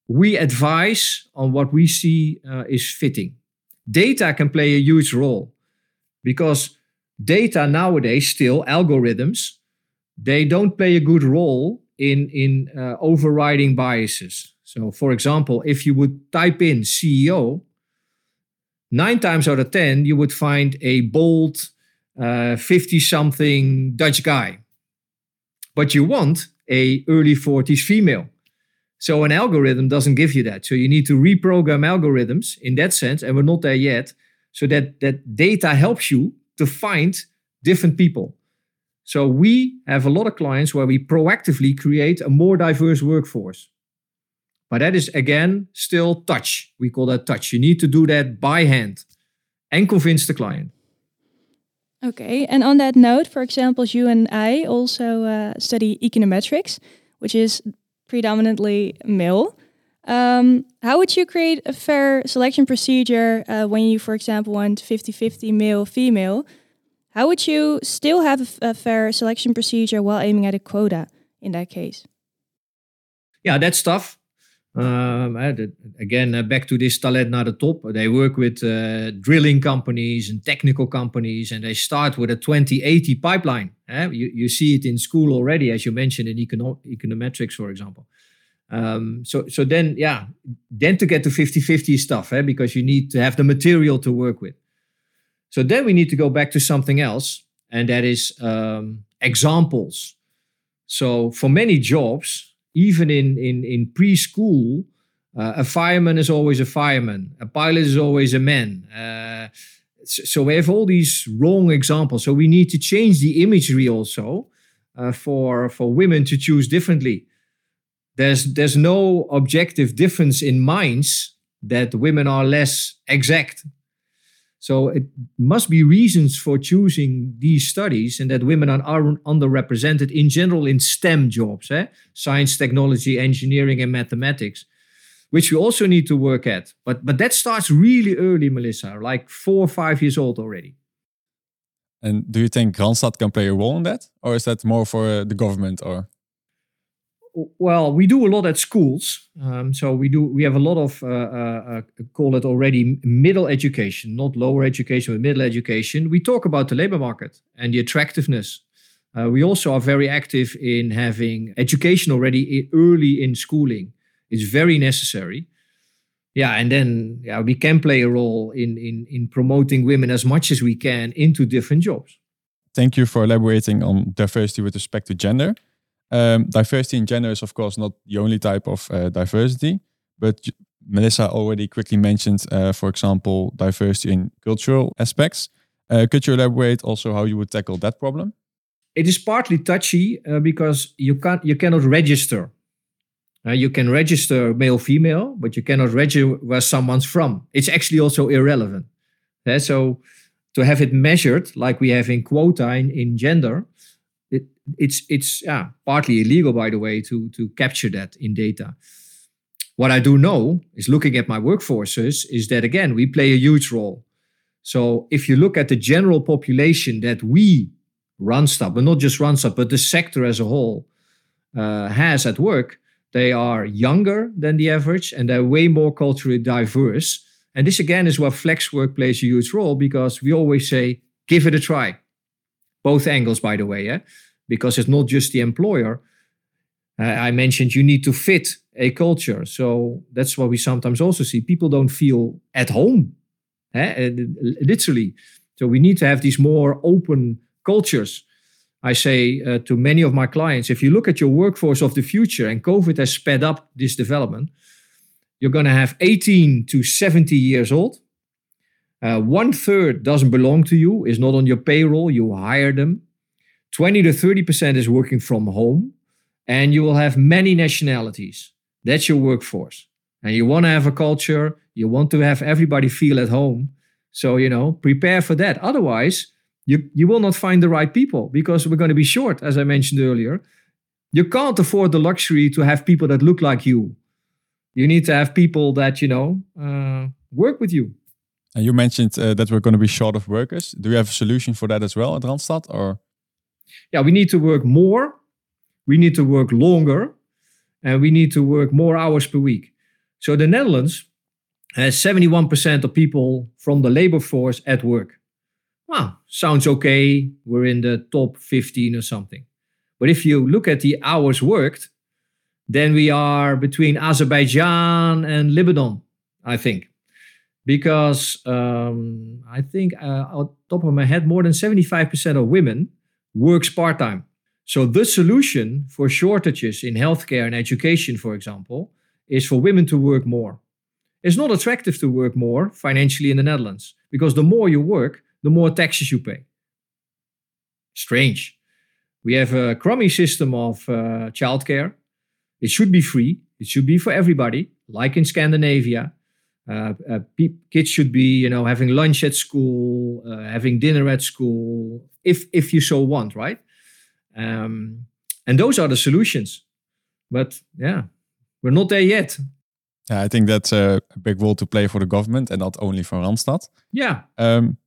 we advise on what we see uh, is fitting. Data can play a huge role because data nowadays, still algorithms, they don't play a good role in, in uh, overriding biases. So, for example, if you would type in CEO, nine times out of 10, you would find a bold 50 uh, something Dutch guy. But you want a early 40s female. So an algorithm doesn't give you that. So you need to reprogram algorithms in that sense, and we're not there yet. So that that data helps you to find different people. So we have a lot of clients where we proactively create a more diverse workforce. But that is again still touch. We call that touch. You need to do that by hand and convince the client. Okay, and on that note, for example, you and I also uh, study econometrics, which is predominantly male. Um, how would you create a fair selection procedure uh, when you, for example, want 50 50 male female? How would you still have a, a fair selection procedure while aiming at a quota in that case? Yeah, that's tough. Um, again, uh, back to this Talent naar de Top. They work with uh, drilling companies and technical companies, and they start with a 2080 pipeline. Eh? You, you see it in school already, as you mentioned in econo- econometrics, for example. Um, so, so then, yeah, then to get to 50 50 stuff, eh? because you need to have the material to work with. So then we need to go back to something else, and that is um, examples. So for many jobs, even in in in preschool, uh, a fireman is always a fireman. A pilot is always a man. Uh, so, we have all these wrong examples. So we need to change the imagery also uh, for for women to choose differently. There's there's no objective difference in minds that women are less exact so it must be reasons for choosing these studies and that women are, underrepresented in general in STEM jobs, eh? science, technology, engineering, and mathematics, which we also need to work at. But but that starts really early, Melissa, like four or five years old already. And do you think Randstad can play a role in that, or is that more for uh, the government or? Well, we do a lot at schools. Um, so we do we have a lot of uh, uh, uh, call it already middle education, not lower education, but middle education. We talk about the labor market and the attractiveness. Uh, we also are very active in having education already early in schooling. It's very necessary. Yeah, and then yeah, we can play a role in in in promoting women as much as we can into different jobs. Thank you for elaborating on diversity with respect to gender. Um, diversity in gender is, of course, not the only type of uh, diversity, but Melissa already quickly mentioned, uh, for example, diversity in cultural aspects. Uh, could you elaborate also how you would tackle that problem? It is partly touchy uh, because you can't you cannot register. Uh, you can register male female, but you cannot register where someone's from. It's actually also irrelevant. Yeah, so to have it measured like we have in quota in, in gender, it's it's yeah partly illegal by the way to to capture that in data what I do know is looking at my workforces is that again, we play a huge role. So if you look at the general population that we run Randstad, but not just run Randstad, but the sector as a whole uh, has at work, they are younger than the average and they're way more culturally diverse. And this again is where flex work plays a huge role because we always say, give it a try. Both angles, by the way, yeah? because it's not just the employer. Uh, I mentioned you need to fit a culture. So that's what we sometimes also see. People don't feel at home, eh? literally. So we need to have these more open cultures. I say uh, to many of my clients if you look at your workforce of the future, and COVID has sped up this development, you're going to have 18 to 70 years old. Uh, one third doesn't belong to you, is not on your payroll, you hire them. 20 to 30% is working from home, and you will have many nationalities. That's your workforce. And you want to have a culture, you want to have everybody feel at home. So, you know, prepare for that. Otherwise, you, you will not find the right people because we're going to be short, as I mentioned earlier. You can't afford the luxury to have people that look like you. You need to have people that, you know, uh, work with you. You mentioned uh, that we're going to be short of workers. Do you have a solution for that as well at Randstad? Or yeah, we need to work more, we need to work longer, and we need to work more hours per week. So the Netherlands has 71% of people from the labor force at work. Well, sounds okay. We're in the top 15 or something. But if you look at the hours worked, then we are between Azerbaijan and Lebanon, I think. Because um, I think, uh, on top of my head, more than 75% of women works part time. So the solution for shortages in healthcare and education, for example, is for women to work more. It's not attractive to work more financially in the Netherlands because the more you work, the more taxes you pay. Strange. We have a crummy system of uh, childcare. It should be free. It should be for everybody, like in Scandinavia. Uh, uh, kids should be, you know, having lunch at school, uh, having dinner at school, if if you so want, right? Um, and those are the solutions. But yeah, we're not there yet. Yeah, I think that's a big role to play for the government and not only for Randstad. Yeah. Um,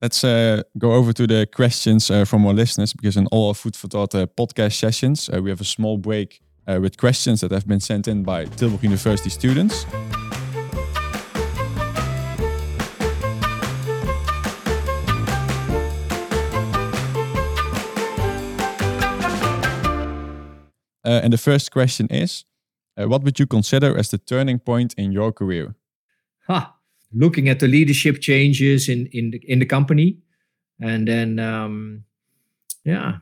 let's uh, go over to the questions uh, from our listeners because in all our Food for Thought uh, podcast sessions, we have a small break with questions that have been sent in by Tilburg University students. Uh, and the first question is uh, What would you consider as the turning point in your career? Ha! Looking at the leadership changes in, in, the, in the company, and then, um, yeah,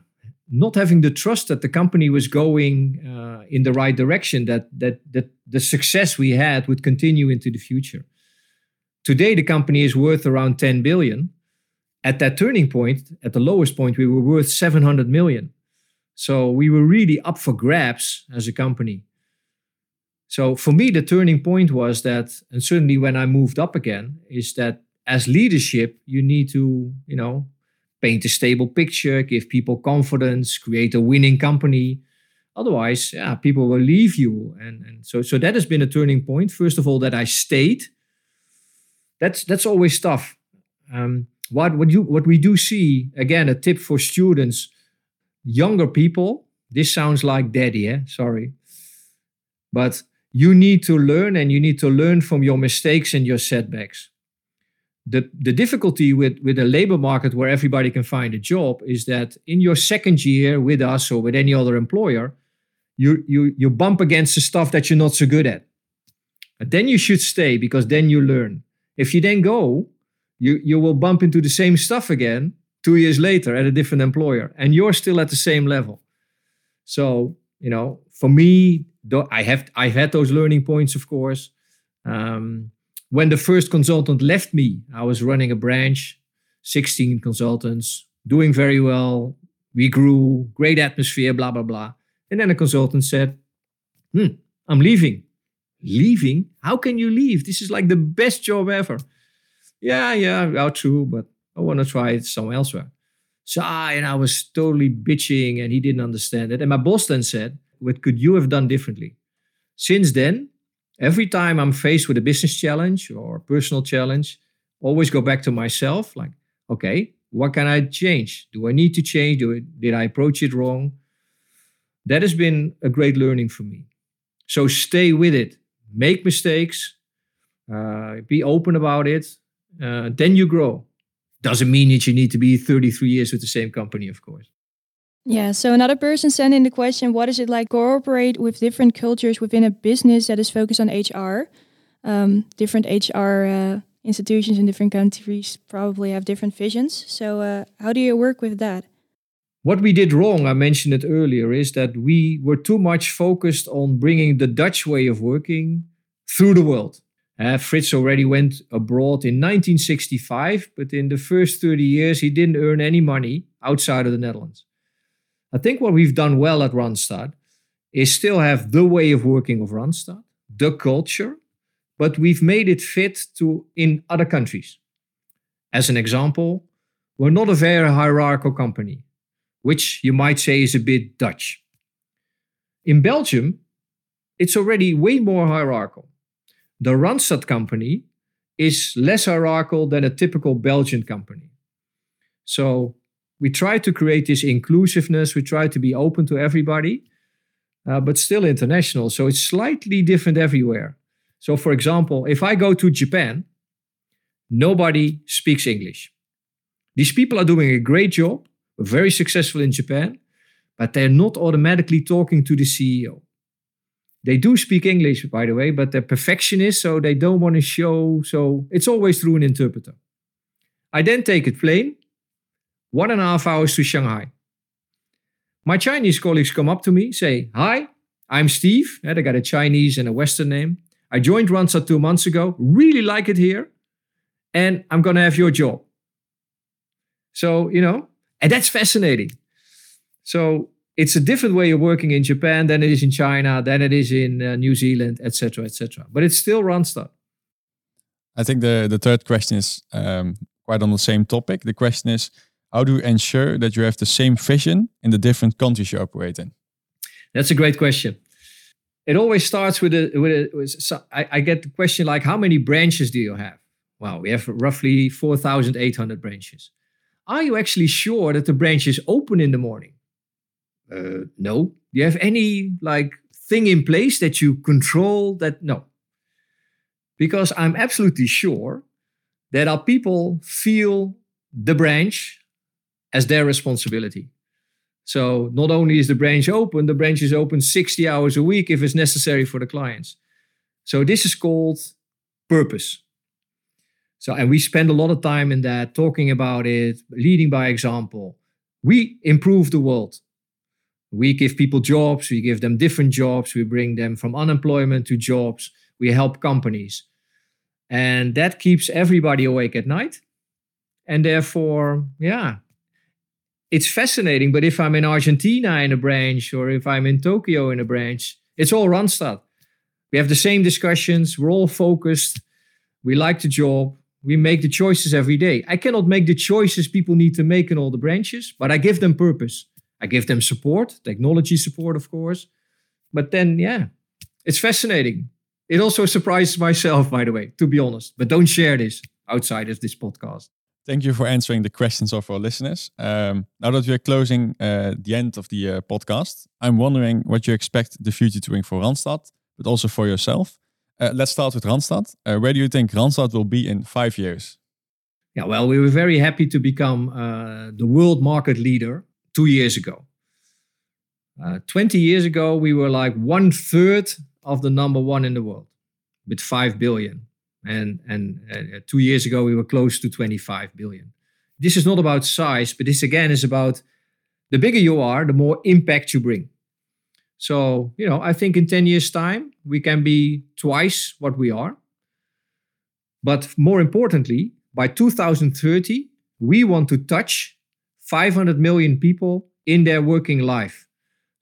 not having the trust that the company was going uh, in the right direction, that, that, that the success we had would continue into the future. Today, the company is worth around 10 billion. At that turning point, at the lowest point, we were worth 700 million. So we were really up for grabs as a company. So for me, the turning point was that, and certainly when I moved up again, is that as leadership, you need to, you know, paint a stable picture, give people confidence, create a winning company. Otherwise, yeah, people will leave you. And, and so, so that has been a turning point. First of all, that I stayed. That's that's always tough. Um, what what you what we do see again, a tip for students younger people, this sounds like daddy, eh? sorry. But you need to learn and you need to learn from your mistakes and your setbacks. The, the difficulty with, with a labor market where everybody can find a job is that in your second year with us or with any other employer, you, you, you bump against the stuff that you're not so good at. But then you should stay because then you learn. If you then go, you, you will bump into the same stuff again two years later at a different employer and you're still at the same level. So you know for me i have i've had those learning points of course. Um, when the first consultant left me i was running a branch 16 consultants doing very well. We grew great atmosphere blah blah blah. And then a consultant said hmm i'm leaving. Leaving? How can you leave? This is like the best job ever. Yeah yeah well true but I want to try it somewhere elsewhere. So I, and I was totally bitching and he didn't understand it. And my boss then said, What could you have done differently? Since then, every time I'm faced with a business challenge or a personal challenge, always go back to myself like, okay, what can I change? Do I need to change? Do I, did I approach it wrong? That has been a great learning for me. So stay with it, make mistakes, uh, be open about it. Uh, then you grow. Doesn't mean that you need to be 33 years with the same company, of course. Yeah, so another person sent in the question what is it like cooperate with different cultures within a business that is focused on HR? Um, different HR uh, institutions in different countries probably have different visions. So, uh, how do you work with that? What we did wrong, I mentioned it earlier, is that we were too much focused on bringing the Dutch way of working through the world. Uh, Fritz already went abroad in 1965, but in the first 30 years, he didn't earn any money outside of the Netherlands. I think what we've done well at Randstad is still have the way of working of Randstad, the culture, but we've made it fit to in other countries. As an example, we're not a very hierarchical company, which you might say is a bit Dutch. In Belgium, it's already way more hierarchical. The Randstad company is less hierarchical than a typical Belgian company. So we try to create this inclusiveness. We try to be open to everybody, uh, but still international. So it's slightly different everywhere. So, for example, if I go to Japan, nobody speaks English. These people are doing a great job, very successful in Japan, but they're not automatically talking to the CEO. They do speak English, by the way, but they're perfectionists, so they don't want to show. So it's always through an interpreter. I then take a plane one and a half hours to Shanghai. My Chinese colleagues come up to me, say, Hi, I'm Steve. Yeah, they got a Chinese and a Western name. I joined Randstad two months ago, really like it here, and I'm going to have your job. So, you know, and that's fascinating. So, it's a different way of working in Japan than it is in China, than it is in uh, New Zealand, etc., etc. But it's still Randstad. I think the the third question is um, quite on the same topic. The question is, how do you ensure that you have the same vision in the different countries you operate in? That's a great question. It always starts with a, with, a, with so I, I get the question like, how many branches do you have? Well, we have roughly 4,800 branches. Are you actually sure that the branches open in the morning? Uh, no. Do you have any like thing in place that you control that? No. Because I'm absolutely sure that our people feel the branch as their responsibility. So not only is the branch open, the branch is open 60 hours a week if it's necessary for the clients. So this is called purpose. So and we spend a lot of time in that talking about it, leading by example. We improve the world. We give people jobs, we give them different jobs, we bring them from unemployment to jobs, we help companies. And that keeps everybody awake at night. And therefore, yeah, it's fascinating. But if I'm in Argentina in a branch or if I'm in Tokyo in a branch, it's all Randstad. We have the same discussions. We're all focused. We like the job. We make the choices every day. I cannot make the choices people need to make in all the branches, but I give them purpose. I give them support, technology support, of course. But then, yeah, it's fascinating. It also surprised myself, by the way, to be honest. But don't share this outside of this podcast. Thank you for answering the questions of our listeners. Um, now that we are closing uh, the end of the uh, podcast, I'm wondering what you expect the future to bring for Randstad, but also for yourself. Uh, let's start with Randstad. Uh, where do you think Randstad will be in five years? Yeah, well, we were very happy to become uh, the world market leader two years ago. Uh, 20 years ago, we were like one third of the number one in the world with 5 billion. And and uh, two years ago we were close to 25 billion. This is not about size but this again is about the bigger you are the more impact you bring. So you know i think in 10 years time we can be twice what we are. But more importantly by 2030 we want to touch 500 million people in their working life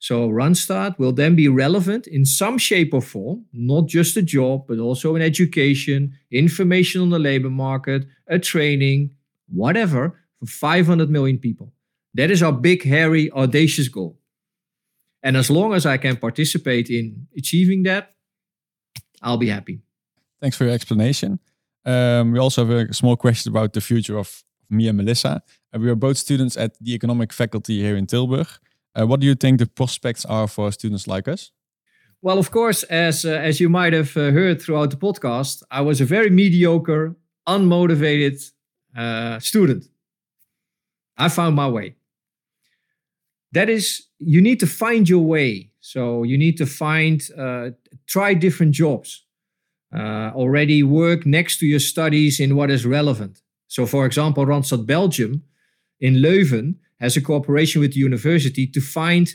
so Randstad will then be relevant in some shape or form, not just a job, but also in education, information on the labor market, a training, whatever, for 500 million people. That is our big, hairy, audacious goal. And as long as I can participate in achieving that, I'll be happy. Thanks for your explanation. Um, we also have a small question about the future of me and Melissa. Uh, we are both students at the economic faculty here in Tilburg. Uh, what do you think the prospects are for students like us? Well, of course, as uh, as you might have uh, heard throughout the podcast, I was a very mediocre, unmotivated uh, student. I found my way. That is, you need to find your way. So you need to find, uh, try different jobs. Already work next to your studies in what is relevant. So, for example, Randstad Belgium in Leuven has a cooperation with the university to find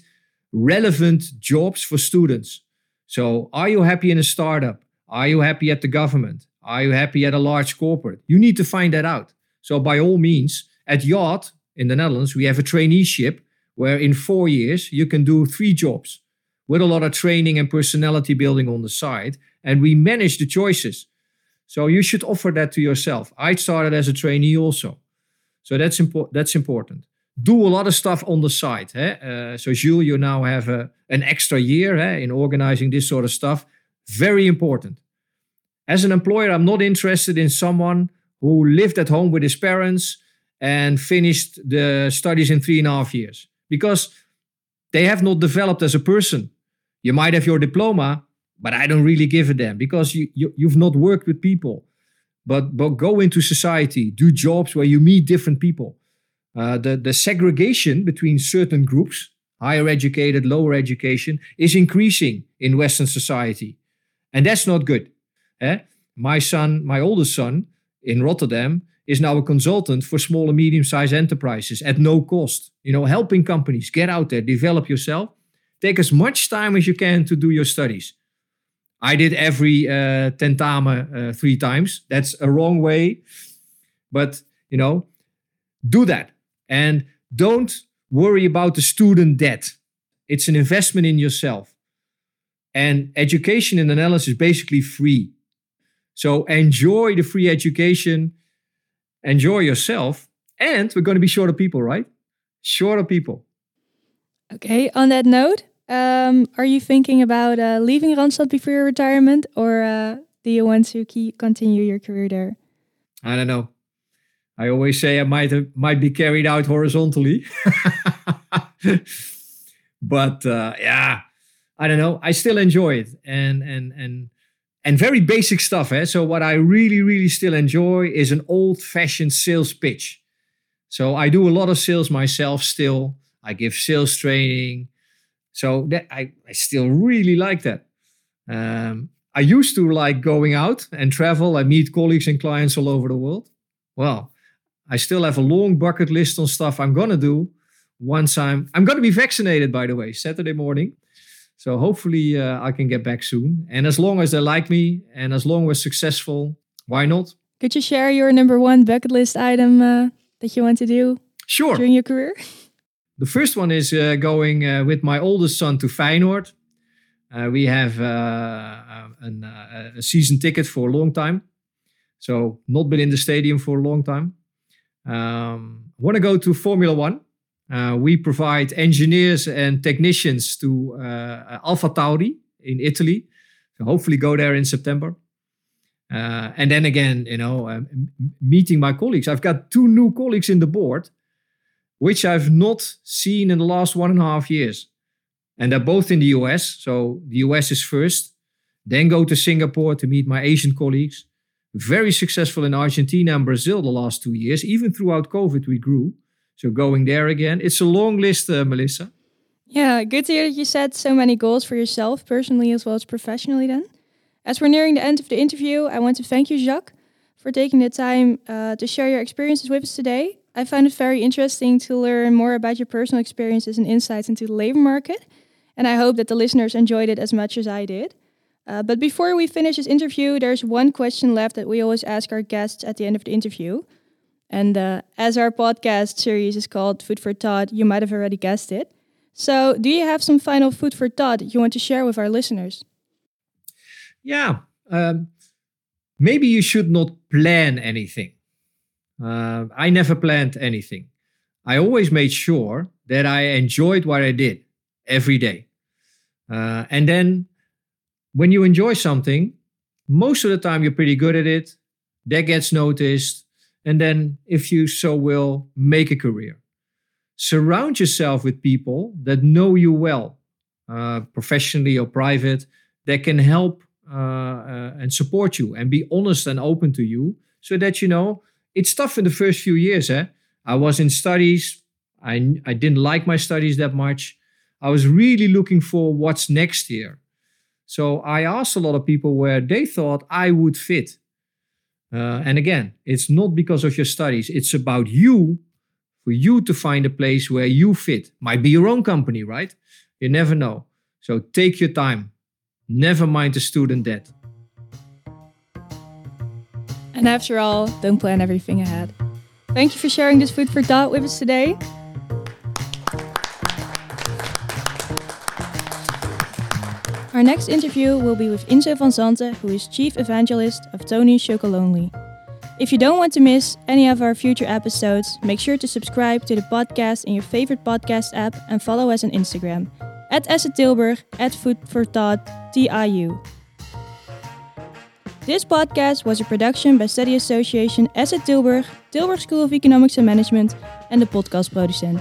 relevant jobs for students. So, are you happy in a startup? Are you happy at the government? Are you happy at a large corporate? You need to find that out. So, by all means, at Yacht in the Netherlands, we have a traineeship where in four years you can do three jobs with a lot of training and personality building on the side. And we manage the choices. So you should offer that to yourself. I started as a trainee also. So that's, important. that's important. Do a lot of stuff on the side. Eh? Uh, so Jules, you now have a, an extra year eh, in organizing this sort of stuff. Very important. As an employer, I'm not interested in someone who lived at home with his parents and finished the studies in three and a half years because they have not developed as a person. You might have your diploma, but I don't really give a damn because you, you you've not worked with people. But but go into society, do jobs where you meet different people. Uh, the the segregation between certain groups, higher educated, lower education, is increasing in Western society, and that's not good. Eh? My son, my oldest son in Rotterdam, is now a consultant for small and medium sized enterprises at no cost. You know, helping companies get out there, develop yourself. Take as much time as you can to do your studies. I did every uh, uh, three times. That's a wrong way, but you know, do that and don't worry about the student debt. It's an investment in yourself. And education in the is basically free. So enjoy the free education enjoy yourself. And we're going to be shorter people, right? Shorter people. Okay, on that note, um, are you thinking about uh, leaving Randstad before your retirement or uh, do you want to keep, continue your career there? I don't know. I always say I might have, might be carried out horizontally. but uh, yeah, I don't know. I still enjoy it. And, and, and and very basic stuff. Eh? So what I really, really still enjoy is an old-fashioned sales pitch. So I do a lot of sales myself still. I give sales training. So that I, I still really like that. Um, I used to like going out and travel. I meet colleagues and clients all over the world. Well, I still have a long bucket list on stuff I'm gonna do once I'm I'm gonna be vaccinated, by the way, Saturday morning. So hopefully uh, I can get back soon. And as long as they like me and as long as we're successful, why not? Could you share your number one bucket list item uh, that you want to do sure. during your career? The first one is uh, going uh, with my oldest son to Feyenoord. Uh, we have uh, an, a season ticket for a long time. So not been in the stadium for a long time. Um, want to go to Formula One. Uh, we provide engineers and technicians to uh, AlphaTauri in Italy. So hopefully go there in September. Uh, and then again, you know, um, meeting my colleagues. I've got two new colleagues in the board, which I've not seen in the last one and a half years. And they're both in the US. So the US is first. Then go to Singapore to meet my Asian colleagues. Very successful in Argentina and Brazil the last two years. Even throughout COVID, we grew. So going there again, it's a long list, uh, Melissa. Yeah, good to hear that you set so many goals for yourself, personally as well as professionally. Then, as we're nearing the end of the interview, I want to thank you, Jacques, for taking the time uh, to share your experiences with us today. I found it very interesting to learn more about your personal experiences and insights into the labor market, and I hope that the listeners enjoyed it as much as I did. Uh, but before we finish this interview, there's one question left that we always ask our guests at the end of the interview. And uh, as our podcast series is called Food for Thought, you might have already guessed it. So, do you have some final food for thought you want to share with our listeners? Yeah. Um, maybe you should not plan anything. Uh, I never planned anything. I always made sure that I enjoyed what I did every day. Uh, and then when you enjoy something, most of the time you're pretty good at it. That gets noticed. And then, if you so will, make a career. Surround yourself with people that know you well, uh, professionally or private, that can help uh, uh, and support you and be honest and open to you so that you know it's tough in the first few years. Eh? I was in studies, I, I didn't like my studies that much. I was really looking for what's next here. So I asked a lot of people where they thought I would fit. Uh, and again, it's not because of your studies, it's about you, for you to find a place where you fit. Might be your own company, right? You never know. So take your time. Never mind the student debt. And after all, don't plan everything ahead. Thank you for sharing this food for thought with us today. Our next interview will be with Ynzo van Zanten, who is Chief Evangelist of Tony Chocolonely. If you don't want to miss any of our future episodes, make sure to subscribe to the podcast in your favorite podcast app and follow us on Instagram at Asset Tilburg, at Food for Thought, TIU. This podcast was a production by Study Association Asset Tilburg, Tilburg School of Economics and Management, and the podcast producent.